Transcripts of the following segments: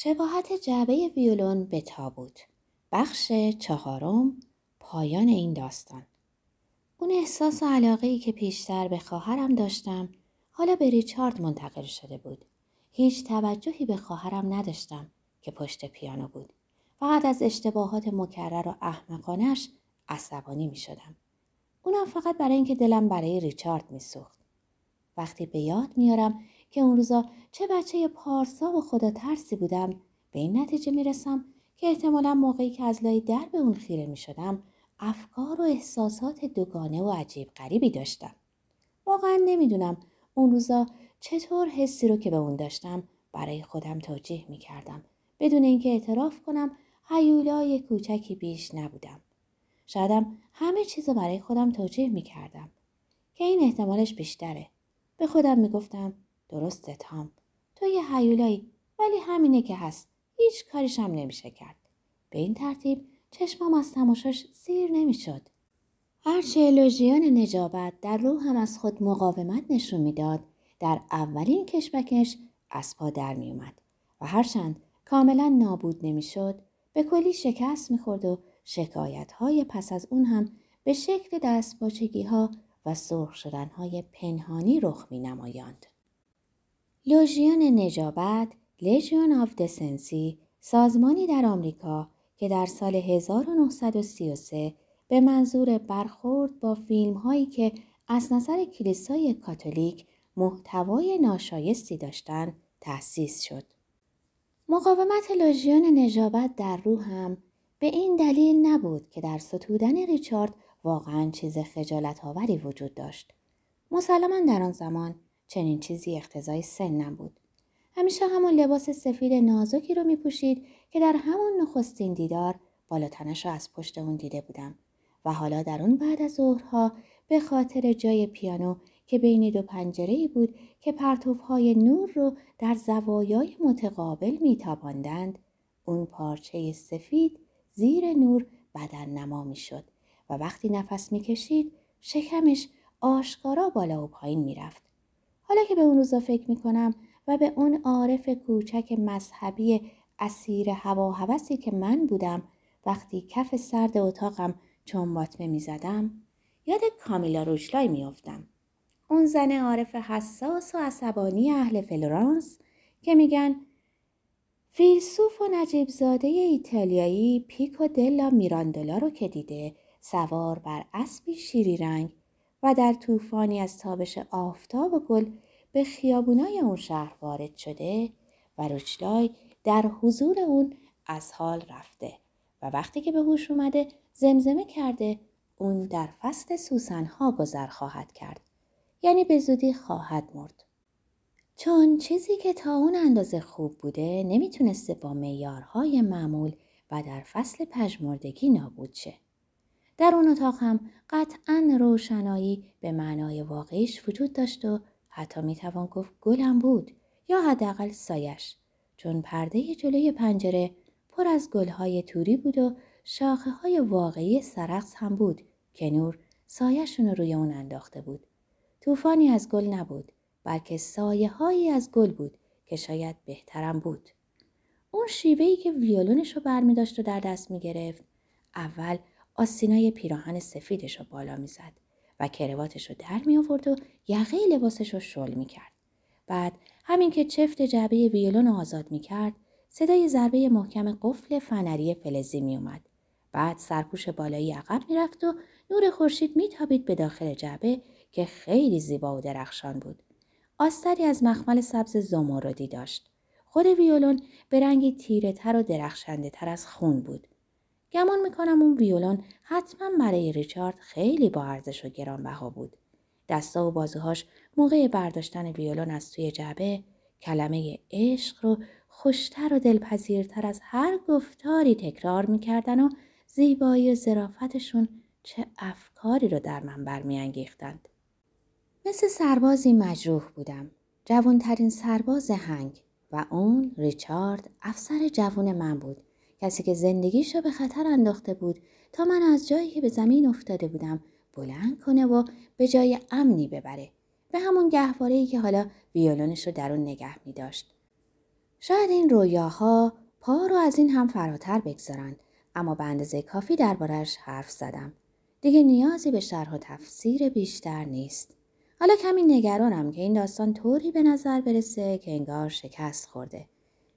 شباهت جعبه ویولون به تابوت بخش چهارم پایان این داستان اون احساس و علاقه ای که پیشتر به خواهرم داشتم حالا به ریچارد منتقل شده بود هیچ توجهی به خواهرم نداشتم که پشت پیانو بود فقط از اشتباهات مکرر و احمقانش عصبانی می شدم. اونم فقط برای اینکه دلم برای ریچارد میسوخت. وقتی به یاد میارم که اون روزا چه بچه پارسا و خدا ترسی بودم به این نتیجه می‌رسم که احتمالا موقعی که از لای در به اون خیره می شدم افکار و احساسات دوگانه و عجیب غریبی داشتم. واقعا نمی‌دونم اون روزا چطور حسی رو که به اون داشتم برای خودم توجیه می کردم بدون اینکه اعتراف کنم حیولای کوچکی بیش نبودم. شایدم همه چیز رو برای خودم توجیه می کردم که این احتمالش بیشتره. به خودم می گفتم درسته تام. تو یه حیولایی ولی همینه که هست. هیچ کاریشم نمیشه کرد. به این ترتیب چشمام از تماشاش سیر نمی‌شد. هرچه لوژیان نجابت در روح هم از خود مقاومت نشون می‌داد در اولین کشمکش از پا در میومد و هرچند کاملا نابود نمی‌شد به کلی شکست می‌خورد و شکایت های پس از اون هم به شکل دستپاچگی ها و سرخ شدن های پنهانی رخ می نمایاند. لوژیون نجابت لیژیون آف دسنسی سازمانی در آمریکا که در سال 1933 به منظور برخورد با فیلم هایی که از نظر کلیسای کاتولیک محتوای ناشایستی داشتند تأسیس شد. مقاومت لوژیون نجابت در روح هم به این دلیل نبود که در ستودن ریچارد واقعا چیز خجالت آوری وجود داشت. مسلما در آن زمان چنین چیزی اقتضای سنم بود. همیشه همون لباس سفید نازکی رو می پوشید که در همون نخستین دیدار بالاتنش رو از پشت اون دیده بودم و حالا در اون بعد از ظهرها به خاطر جای پیانو که بین دو پنجره ای بود که پرتوهای نور رو در زوایای متقابل میتاباندند اون پارچه سفید زیر نور بدن نما می شد و وقتی نفس می کشید شکمش آشکارا بالا و پایین می رفت. حالا که به اون روزا فکر می کنم و به اون عارف کوچک مذهبی اسیر هوا هوسی که من بودم وقتی کف سرد اتاقم چون باطمه می زدم یاد کامیلا روشلای می افتم. اون زن عارف حساس و عصبانی اهل فلورانس که میگن فیلسوف و نجیب زاده ایتالیایی پیکو دلا میراندولا رو که دیده سوار بر اسبی شیری رنگ و در طوفانی از تابش آفتاب و گل به خیابونای اون شهر وارد شده و روچلای در حضور اون از حال رفته و وقتی که به هوش اومده زمزمه کرده اون در فصل سوسنها گذر خواهد کرد یعنی به زودی خواهد مرد چون چیزی که تا اون اندازه خوب بوده نمی‌تونسته با میارهای معمول و در فصل پژمردگی نابود شه. در اون اتاق هم قطعا روشنایی به معنای واقعیش وجود داشت و حتی می‌توان گفت گلم بود یا حداقل سایش چون پرده جلوی پنجره پر از گلهای توری بود و شاخه های واقعی سرقس هم بود که نور سایشون روی اون انداخته بود. طوفانی از گل نبود بلکه سایه هایی از گل بود که شاید بهترم بود. اون شیوهی که ویولونش رو برمی داشت و در دست می گرفت اول آستینای پیراهن سفیدش رو بالا می زد و کرواتش رو در می آورد و یقه لباسش رو شل می کرد. بعد همین که چفت جعبه ویولون رو آزاد می کرد صدای ضربه محکم قفل فنری فلزی می اومد. بعد سرپوش بالایی عقب می رفت و نور خورشید می تابید به داخل جعبه که خیلی زیبا و درخشان بود. آستری از مخمل سبز زمردی داشت. خود ویولون به رنگی تیره تر و درخشنده تر از خون بود. گمان می‌کنم اون ویولون حتما برای ریچارد خیلی با ارزش و گرانبها بود. دستا و بازوهاش موقع برداشتن ویولون از توی جعبه کلمه عشق رو خوشتر و دلپذیرتر از هر گفتاری تکرار می‌کردن و زیبایی و ظرافتشون چه افکاری رو در من برمیانگیختند. مثل سربازی مجروح بودم. جوانترین سرباز هنگ و اون ریچارد افسر جوون من بود. کسی که زندگیشو به خطر انداخته بود تا من از جایی که به زمین افتاده بودم بلند کنه و به جای امنی ببره. به همون گهواره ای که حالا ویولونش رو در اون نگه می داشت. شاید این رویاها پا رو از این هم فراتر بگذارند اما به اندازه کافی دربارش حرف زدم دیگه نیازی به شرح و تفسیر بیشتر نیست حالا کمی نگرانم که این داستان طوری به نظر برسه که انگار شکست خورده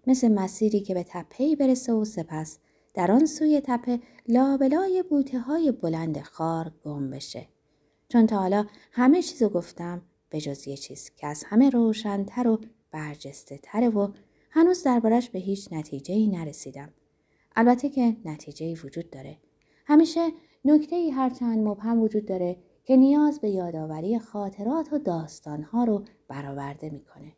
مثل مسیری که به تپهی برسه و سپس در آن سوی تپه لابلای بوته های بلند خار گم بشه چون تا حالا همه چیزو گفتم به جز یه چیز که از همه روشنتر و برجسته تره و هنوز دربارش به هیچ نتیجه ای نرسیدم. البته که نتیجه ای وجود داره. همیشه نکته ای هرچند مبهم وجود داره که نیاز به یادآوری خاطرات و داستانها رو برآورده می‌کنه.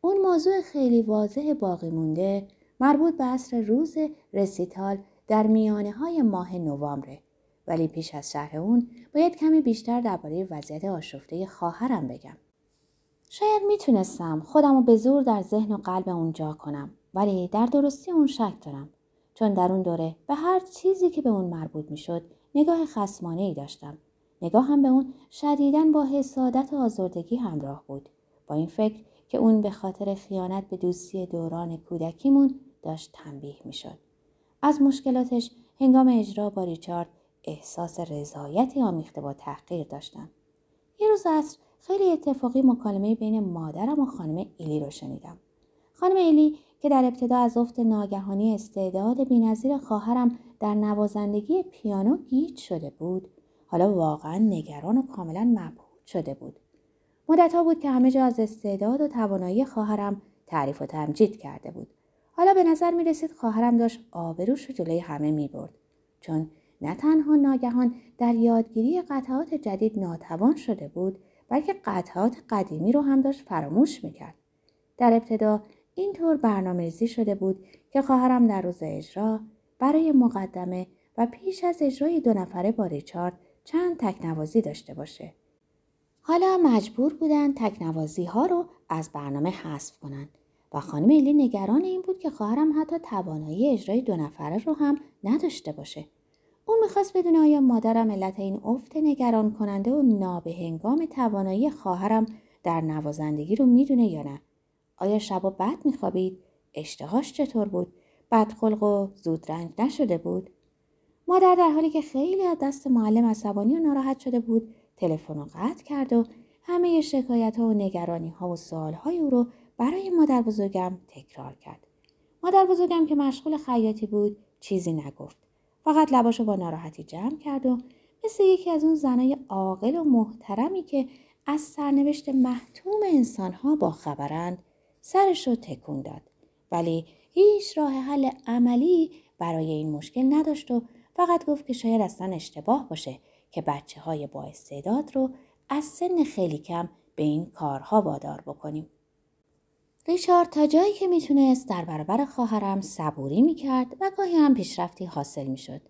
اون موضوع خیلی واضح باقی مونده مربوط به عصر روز رسیتال در میانه های ماه نوامبره. ولی پیش از شهر اون باید کمی بیشتر درباره وضعیت آشفته خواهرم بگم. شاید می‌تونستم خودم رو به زور در ذهن و قلب اونجا کنم ولی در درستی اون شک دارم. چون در اون دوره به هر چیزی که به اون مربوط می‌شد نگاه خسمانه ای داشتم. نگاه هم به اون شدیداً با حسادت و آزردگی همراه بود. با این فکر که اون به خاطر خیانت به دوستی دوران کودکیمون داشت تنبیه می‌شد. از مشکلاتش هنگام اجرا با ریچارد احساس رضایتی آمیخته با تحقیر داشتم یه روز عصر خیلی اتفاقی مکالمه بین مادرم و خانم ایلی رو شنیدم. خانم ایلی که در ابتدا از افت ناگهانی استعداد بینظیر خواهرم در نوازندگی پیانو گیج شده بود حالا واقعا نگران و کاملا مبهوت شده بود. مدتها بود که همه جا از استعداد و توانایی خواهرم تعریف و تمجید کرده بود حالا به نظر می رسید خواهرم داشت آبروش رو جلوی همه می برد. چون نه تنها ناگهان در یادگیری قطعات جدید ناتوان شده بود بلکه قطعات قدیمی رو هم داشت فراموش می‌کرد. در ابتدا اینطور برنامه ریزی شده بود که خواهرم در روز اجرا برای مقدمه و پیش از اجرای دو نفره با ریچارد چند تکنوازی داشته باشه. حالا مجبور بودن تکنوازی ها رو از برنامه حذف کنند و خانم ایلی نگران این بود که خواهرم حتی توانایی اجرای دو نفره رو هم نداشته باشه. اون می‌خواست بدونه آیا مادرم علت این افت نگران کننده و نابهنگام توانایی خواهرم در نوازندگی رو می‌دونه یا نه؟ آیا شبا بد میخوابید؟ اشتهاش چطور بود؟ بدخلق و زودرنج نشده بود؟ مادر در حالی که خیلی از دست معلم عصبانی و ناراحت شده بود تلفن رو قطع کرد و همه شکایت ها و نگرانی ها و سوال های او رو برای مادر بزرگم تکرار کرد. مادر بزرگم که مشغول خیاطی بود چیزی نگفت. فقط لباشو با ناراحتی جمع کرد و مثل یکی از اون زنای عاقل و محترمی که از سرنوشت محتوم انسانها با خبرند سرش رو تکون داد ولی هیچ راه حل عملی برای این مشکل نداشت و فقط گفت که شاید اصلا اشتباه باشه که بچه های با استعداد رو از سن خیلی کم به این کارها وادار بکنیم. ریچارد تا جایی که می‌تونست در برابر خواهرم صبوری می‌کرد و گاهی هم پیشرفتی حاصل می‌شد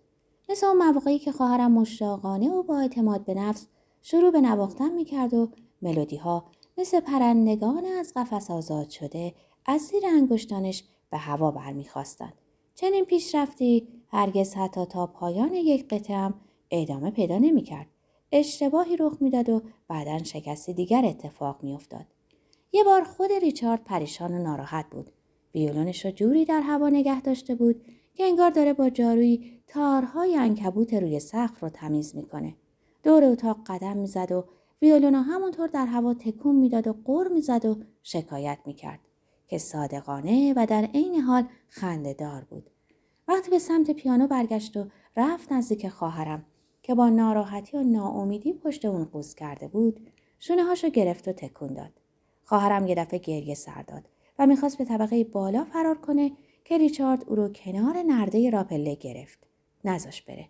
مثل اون مواقعی که خواهرم مشتاقانه و با اعتماد به نفس شروع به نواختن می‌کرد و ملودی ها مثل پرندگان از قفس آزاد شده از زیر انگشتانش به هوا برمیخواستند چنین پیشرفتی هرگز حتی تا پایان یک قطعه ادامه پیدا نمی‌کرد اشتباهی رخ می‌داد و بعدا شکستی دیگر اتفاق میافتاد یه بار خود ریچارد پریشان و ناراحت بود. ویولونش رو جوری در هوا نگه داشته بود که انگار داره با جارویی تارهای انکبوت روی سقف رو تمیز می‌کنه. دور اتاق قدم می‌زد و ویولونا همونطور در هوا تکون می‌داد و قر می‌زد و شکایت می‌کرد که صادقانه و در عین حال دار بود. وقتی به سمت پیانو برگشت و رفت نزدیک خواهرم که با ناراحتی و ناامیدی پشت اون قوز کرده بود شونه هاشو گرفت و تکون داد. خواهرم یه دفعه گریه سر داد و می‌خواست به طبقه بالا فرار کنه که ریچارد او رو کنار نرده راپله گرفت. نزاش بره.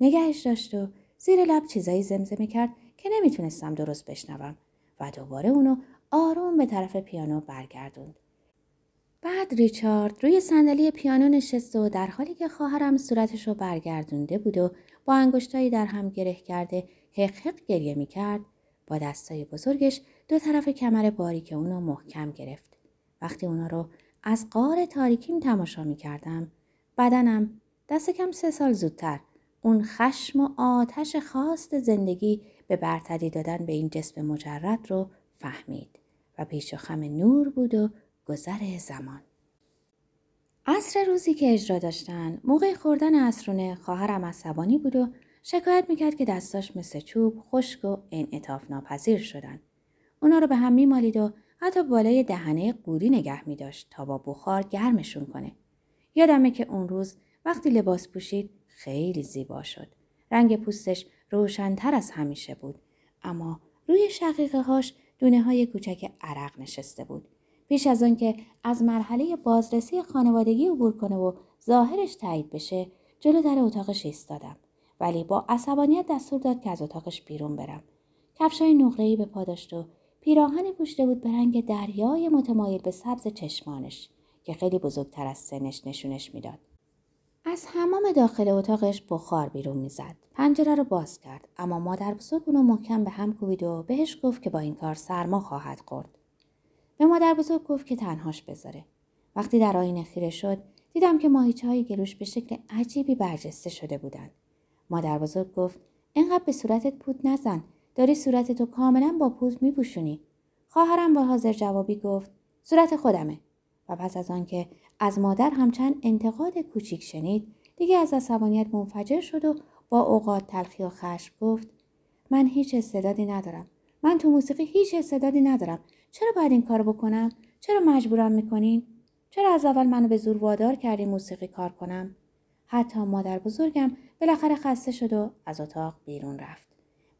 نگهش داشت و زیر لب چیزایی زمزمه کرد که نمی‌تونستم درست بشنوم و دوباره اونو آروم به طرف پیانو برگردوند. بعد ریچارد روی صندلی پیانو نشست و در حالی که خواهرم صورتش رو برگردونده بود و با انگشتایی در هم گره کرده حق حق گریه می‌کرد با دستای بزرگش دو طرف کمر باریک اونو محکم گرفت. وقتی اونا رو از قار تاریکیم تماشا می کردم بدنم دست کم سه سال زودتر اون خشم و آتش خواست زندگی به برتری دادن به این جسم مجرد رو فهمید و پیش و خم نور بود و گذر زمان. عصر روزی که اجرا داشتن موقع خوردن عصرونه خواهرم عصبانی بود و شکایت می‌کرد که دستاش مثل چوب خشک و انعطاف ناپذیر شدن اونا رو به هم میمالید و حتی بالای دهنه قوری نگه می داشت تا با بخار گرمشون کنه. یادمه که اون روز وقتی لباس پوشید خیلی زیبا شد. رنگ پوستش روشنتر از همیشه بود. اما روی شقیقه هاش دونه های کوچک عرق نشسته بود. پیش از آن که از مرحله بازرسی خانوادگی عبور کنه و ظاهرش تایید بشه جلو در اتاقش ایستادم ولی با عصبانیت دستور داد که از اتاقش بیرون برم کفشای نقره‌ای به پا داشت و پیراهنی پوشیده بود به رنگ دریای متمایل به سبز چشمانش که خیلی بزرگتر از سنش نشونش می‌داد. از حمام داخل اتاقش بخار بیرون می‌زد. پنجره رو باز کرد اما مادر بزرگ اونو محکم به هم کوبید و بهش گفت که با این کار سرما خواهد خورد. به مادر بزرگ گفت که تنهاش بذاره. وقتی در آینه خیره شد دیدم که ماهیچه های گلوش به شکل عجیبی برجسته شده بودند. مادر بزرگ گفت اینقدر به صورتت پود نزن داری صورتتو کاملا با پوست میپوشونی خواهرم با حاضر جوابی گفت صورت خودمه و پس از آنکه از مادر هم چند انتقاد کوچیک شنید دیگه از عصبانیت منفجر شد و با اوقات تلخی و خشم گفت من هیچ استعدادی ندارم من تو موسیقی هیچ استعدادی ندارم. چرا باید این کارو بکنم؟ چرا مجبورم می‌کنین؟ چرا از اول منو به زور وادار کردی موسیقی کار کنم؟ حتی مادر بزرگم بالاخره خسته شد و از اتاق بیرون رفت.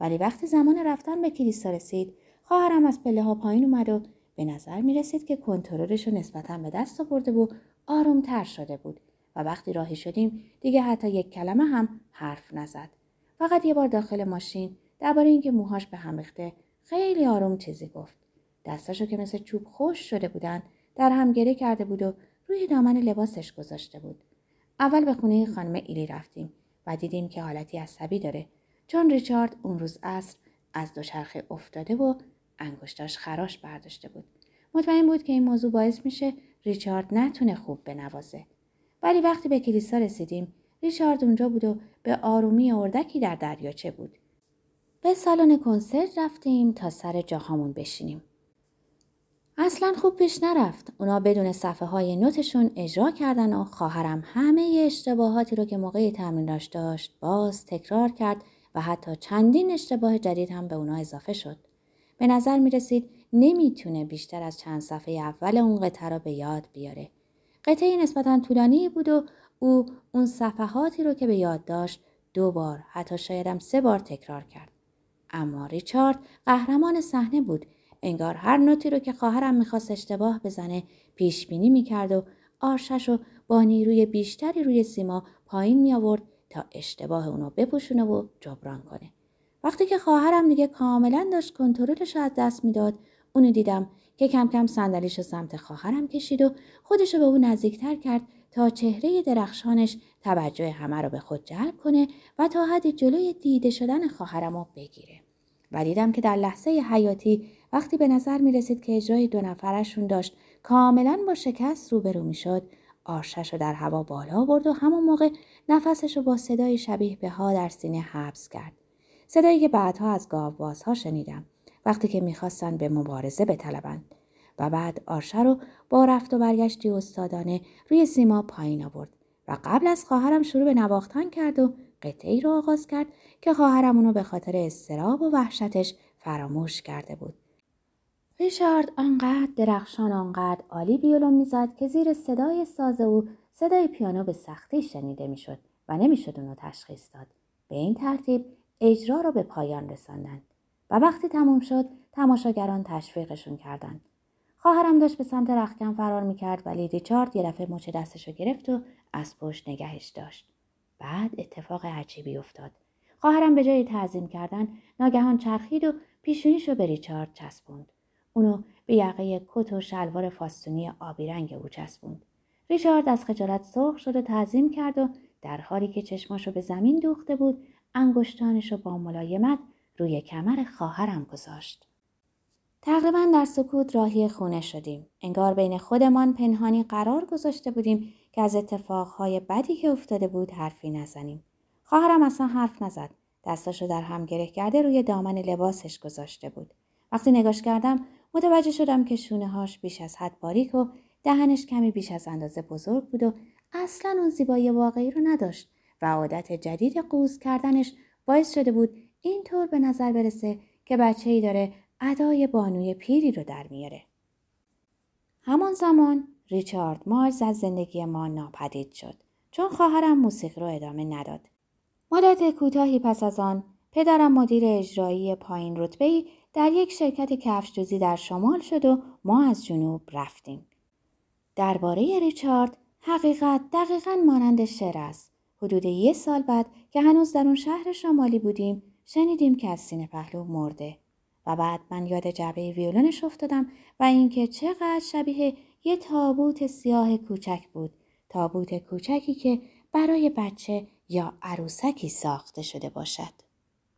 ولی وقتی زمان رفتن به کلیسا رسید خواهرم از پله ها پایین اومد و به نظر می رسید که کنترلش رو نسبتا به دست آورده و آرومتر شده بود و وقتی راهی شدیم دیگه حتی یک کلمه هم حرف نزد. فقط یه بار داخل ماشین درباره اینکه موهاش به هم ریخته خیلی آروم چیزی گفت دستاشو که مثل چوب خوش شده بودن در هم گره کرده بود و روی دامن لباسش گذاشته بود اول به خونه خانم ایلی رفتیم و دیدیم که حالتی عصبی داره چون ریچارد اون روز عصر از دوچرخه افتاده و انگشتاش خراش برداشته بود. مطمئن بود که این موضوع باعث میشه ریچارد نتونه خوب بنوازه. ولی وقتی به کلیسا رسیدیم ریچارد اونجا بود و به آرومی اردکی در دریاچه بود. به سالن کنسرت رفتیم تا سر جاهامون بشینیم. اصلا خوب پیش نرفت. اونا بدون صفحه های نوتشون اجرا کردن و خواهرم همه اشتباهاتی رو که موقع تمریناش داشت باز تکرار کرد و حتی چندین اشتباه جدید هم به اونا اضافه شد. به نظر می رسید نمی‌تونه بیشتر از چند صفحه اول اون قطعه را به یاد بیاره. قطعه نسبتا طولانی بود و او اون صفحاتی رو که به یاد داشت دو بار حتی شایدم سه بار تکرار کرد. اما ریچارد قهرمان صحنه بود. انگار هر نوتی رو که خواهرم می‌خواست اشتباه بزنه پیش بینی می‌کرد و آرشش رو با نیروی بیشتری روی سیما پایین می آورد تا اشتباه اونو بپوشونه و جبران کنه. وقتی که خواهرم دیگه کاملا داشت کنترلش از دست می‌داد اونو دیدم که کم کم صندلیش رو سمت خواهرم کشید و خودش رو به او نزدیکتر کرد تا چهره درخشانش توجه همه رو به خود جلب کنه و تا حدی جلوی دیده شدن خواهرم رو بگیره. و دیدم که در لحظه حیاتی وقتی به نظر می رسید که اجرای دو نفرشون داشت کاملا با شکست روبرو می شد آرشش رو در هوا بالا برد و همون موقع نفسش رو با صدای شبیه به ها در سینه حبس کرد. صدایی که بعدها از گاوبازها شنیدم وقتی که می‌خواستند به مبارزه بطلبند و بعد آرشه رو با رفت و برگشتی استادانه روی سیما پایین آورد و قبل از خواهرم شروع به نواختن کرد و قطعه ای رو آغاز کرد که خواهرم اونو به خاطر استراب و وحشتش فراموش کرده بود. ریشارد آنقدر درخشان آنقدر عالی ویولون می‌زد که زیر صدای ساز او صدای پیانو به سختی شنیده می‌شد و نمی‌شد اونو تشخیص داد. به این ترتیب اجرا را به پایان رساندند و وقتی تموم شد تماشاگران تشویقشون کردند خواهرم داشت به سمت رختکن فرار می‌کرد ولی ریچارد یه دفعه مچ دستش رو گرفت و از پشت نگهش داشت. بعد اتفاق عجیبی افتاد. خواهرم به جای تعظیم کردن ناگهان چرخید و پیشونیش رو به ریچارد چسبوند. اونو به یقه کت و شلوار فاستونی آبی رنگ او چسبوند. ریچارد از خجالت سرخ شد و تعظیم کرد و در حالی که چشماشو به زمین دوخته بود انگشتانش رو با ملایمت روی کمر خواهرم گذاشت. تقریبا در سکوت راهی خونه شدیم. انگار بین خودمان پنهانی قرار گذاشته بودیم که از اتفاقهای بدی که افتاده بود حرفی نزنیم. خواهرم اصلا حرف نزد. دستاشو در هم گره کرده روی دامن لباسش گذاشته بود. وقتی نگاش کردم متوجه شدم که شونه هاش بیش از حد باریک و دهنش کمی بیش از اندازه بزرگ بود و اصلا اون زیبایی واقعی رو نداشت و عادت جدید قوز کردنش باعث شده بود اینطور به نظر برسه که بچه ای داره ادای بانوی پیری رو در میاره. همان زمان ریچارد مارز از زندگی ما ناپدید شد چون خواهرم موسیقی رو ادامه نداد. مدت کوتاهی پس از آن پدرم مدیر اجرایی پایین رتبه در یک شرکت کفشدوزی در شمال شد و ما از جنوب رفتیم. درباره ریچارد حقیقت دقیقا مانند شعر است. حدود یک سال بعد که هنوز در اون شهر شمالی بودیم شنیدیم که از سینه پهلو مرده و بعد من یاد جعبه ویولونش افتادم و اینکه چقدر شبیه یه تابوت سیاه کوچک بود. تابوت کوچکی که برای بچه یا عروسکی ساخته شده باشد.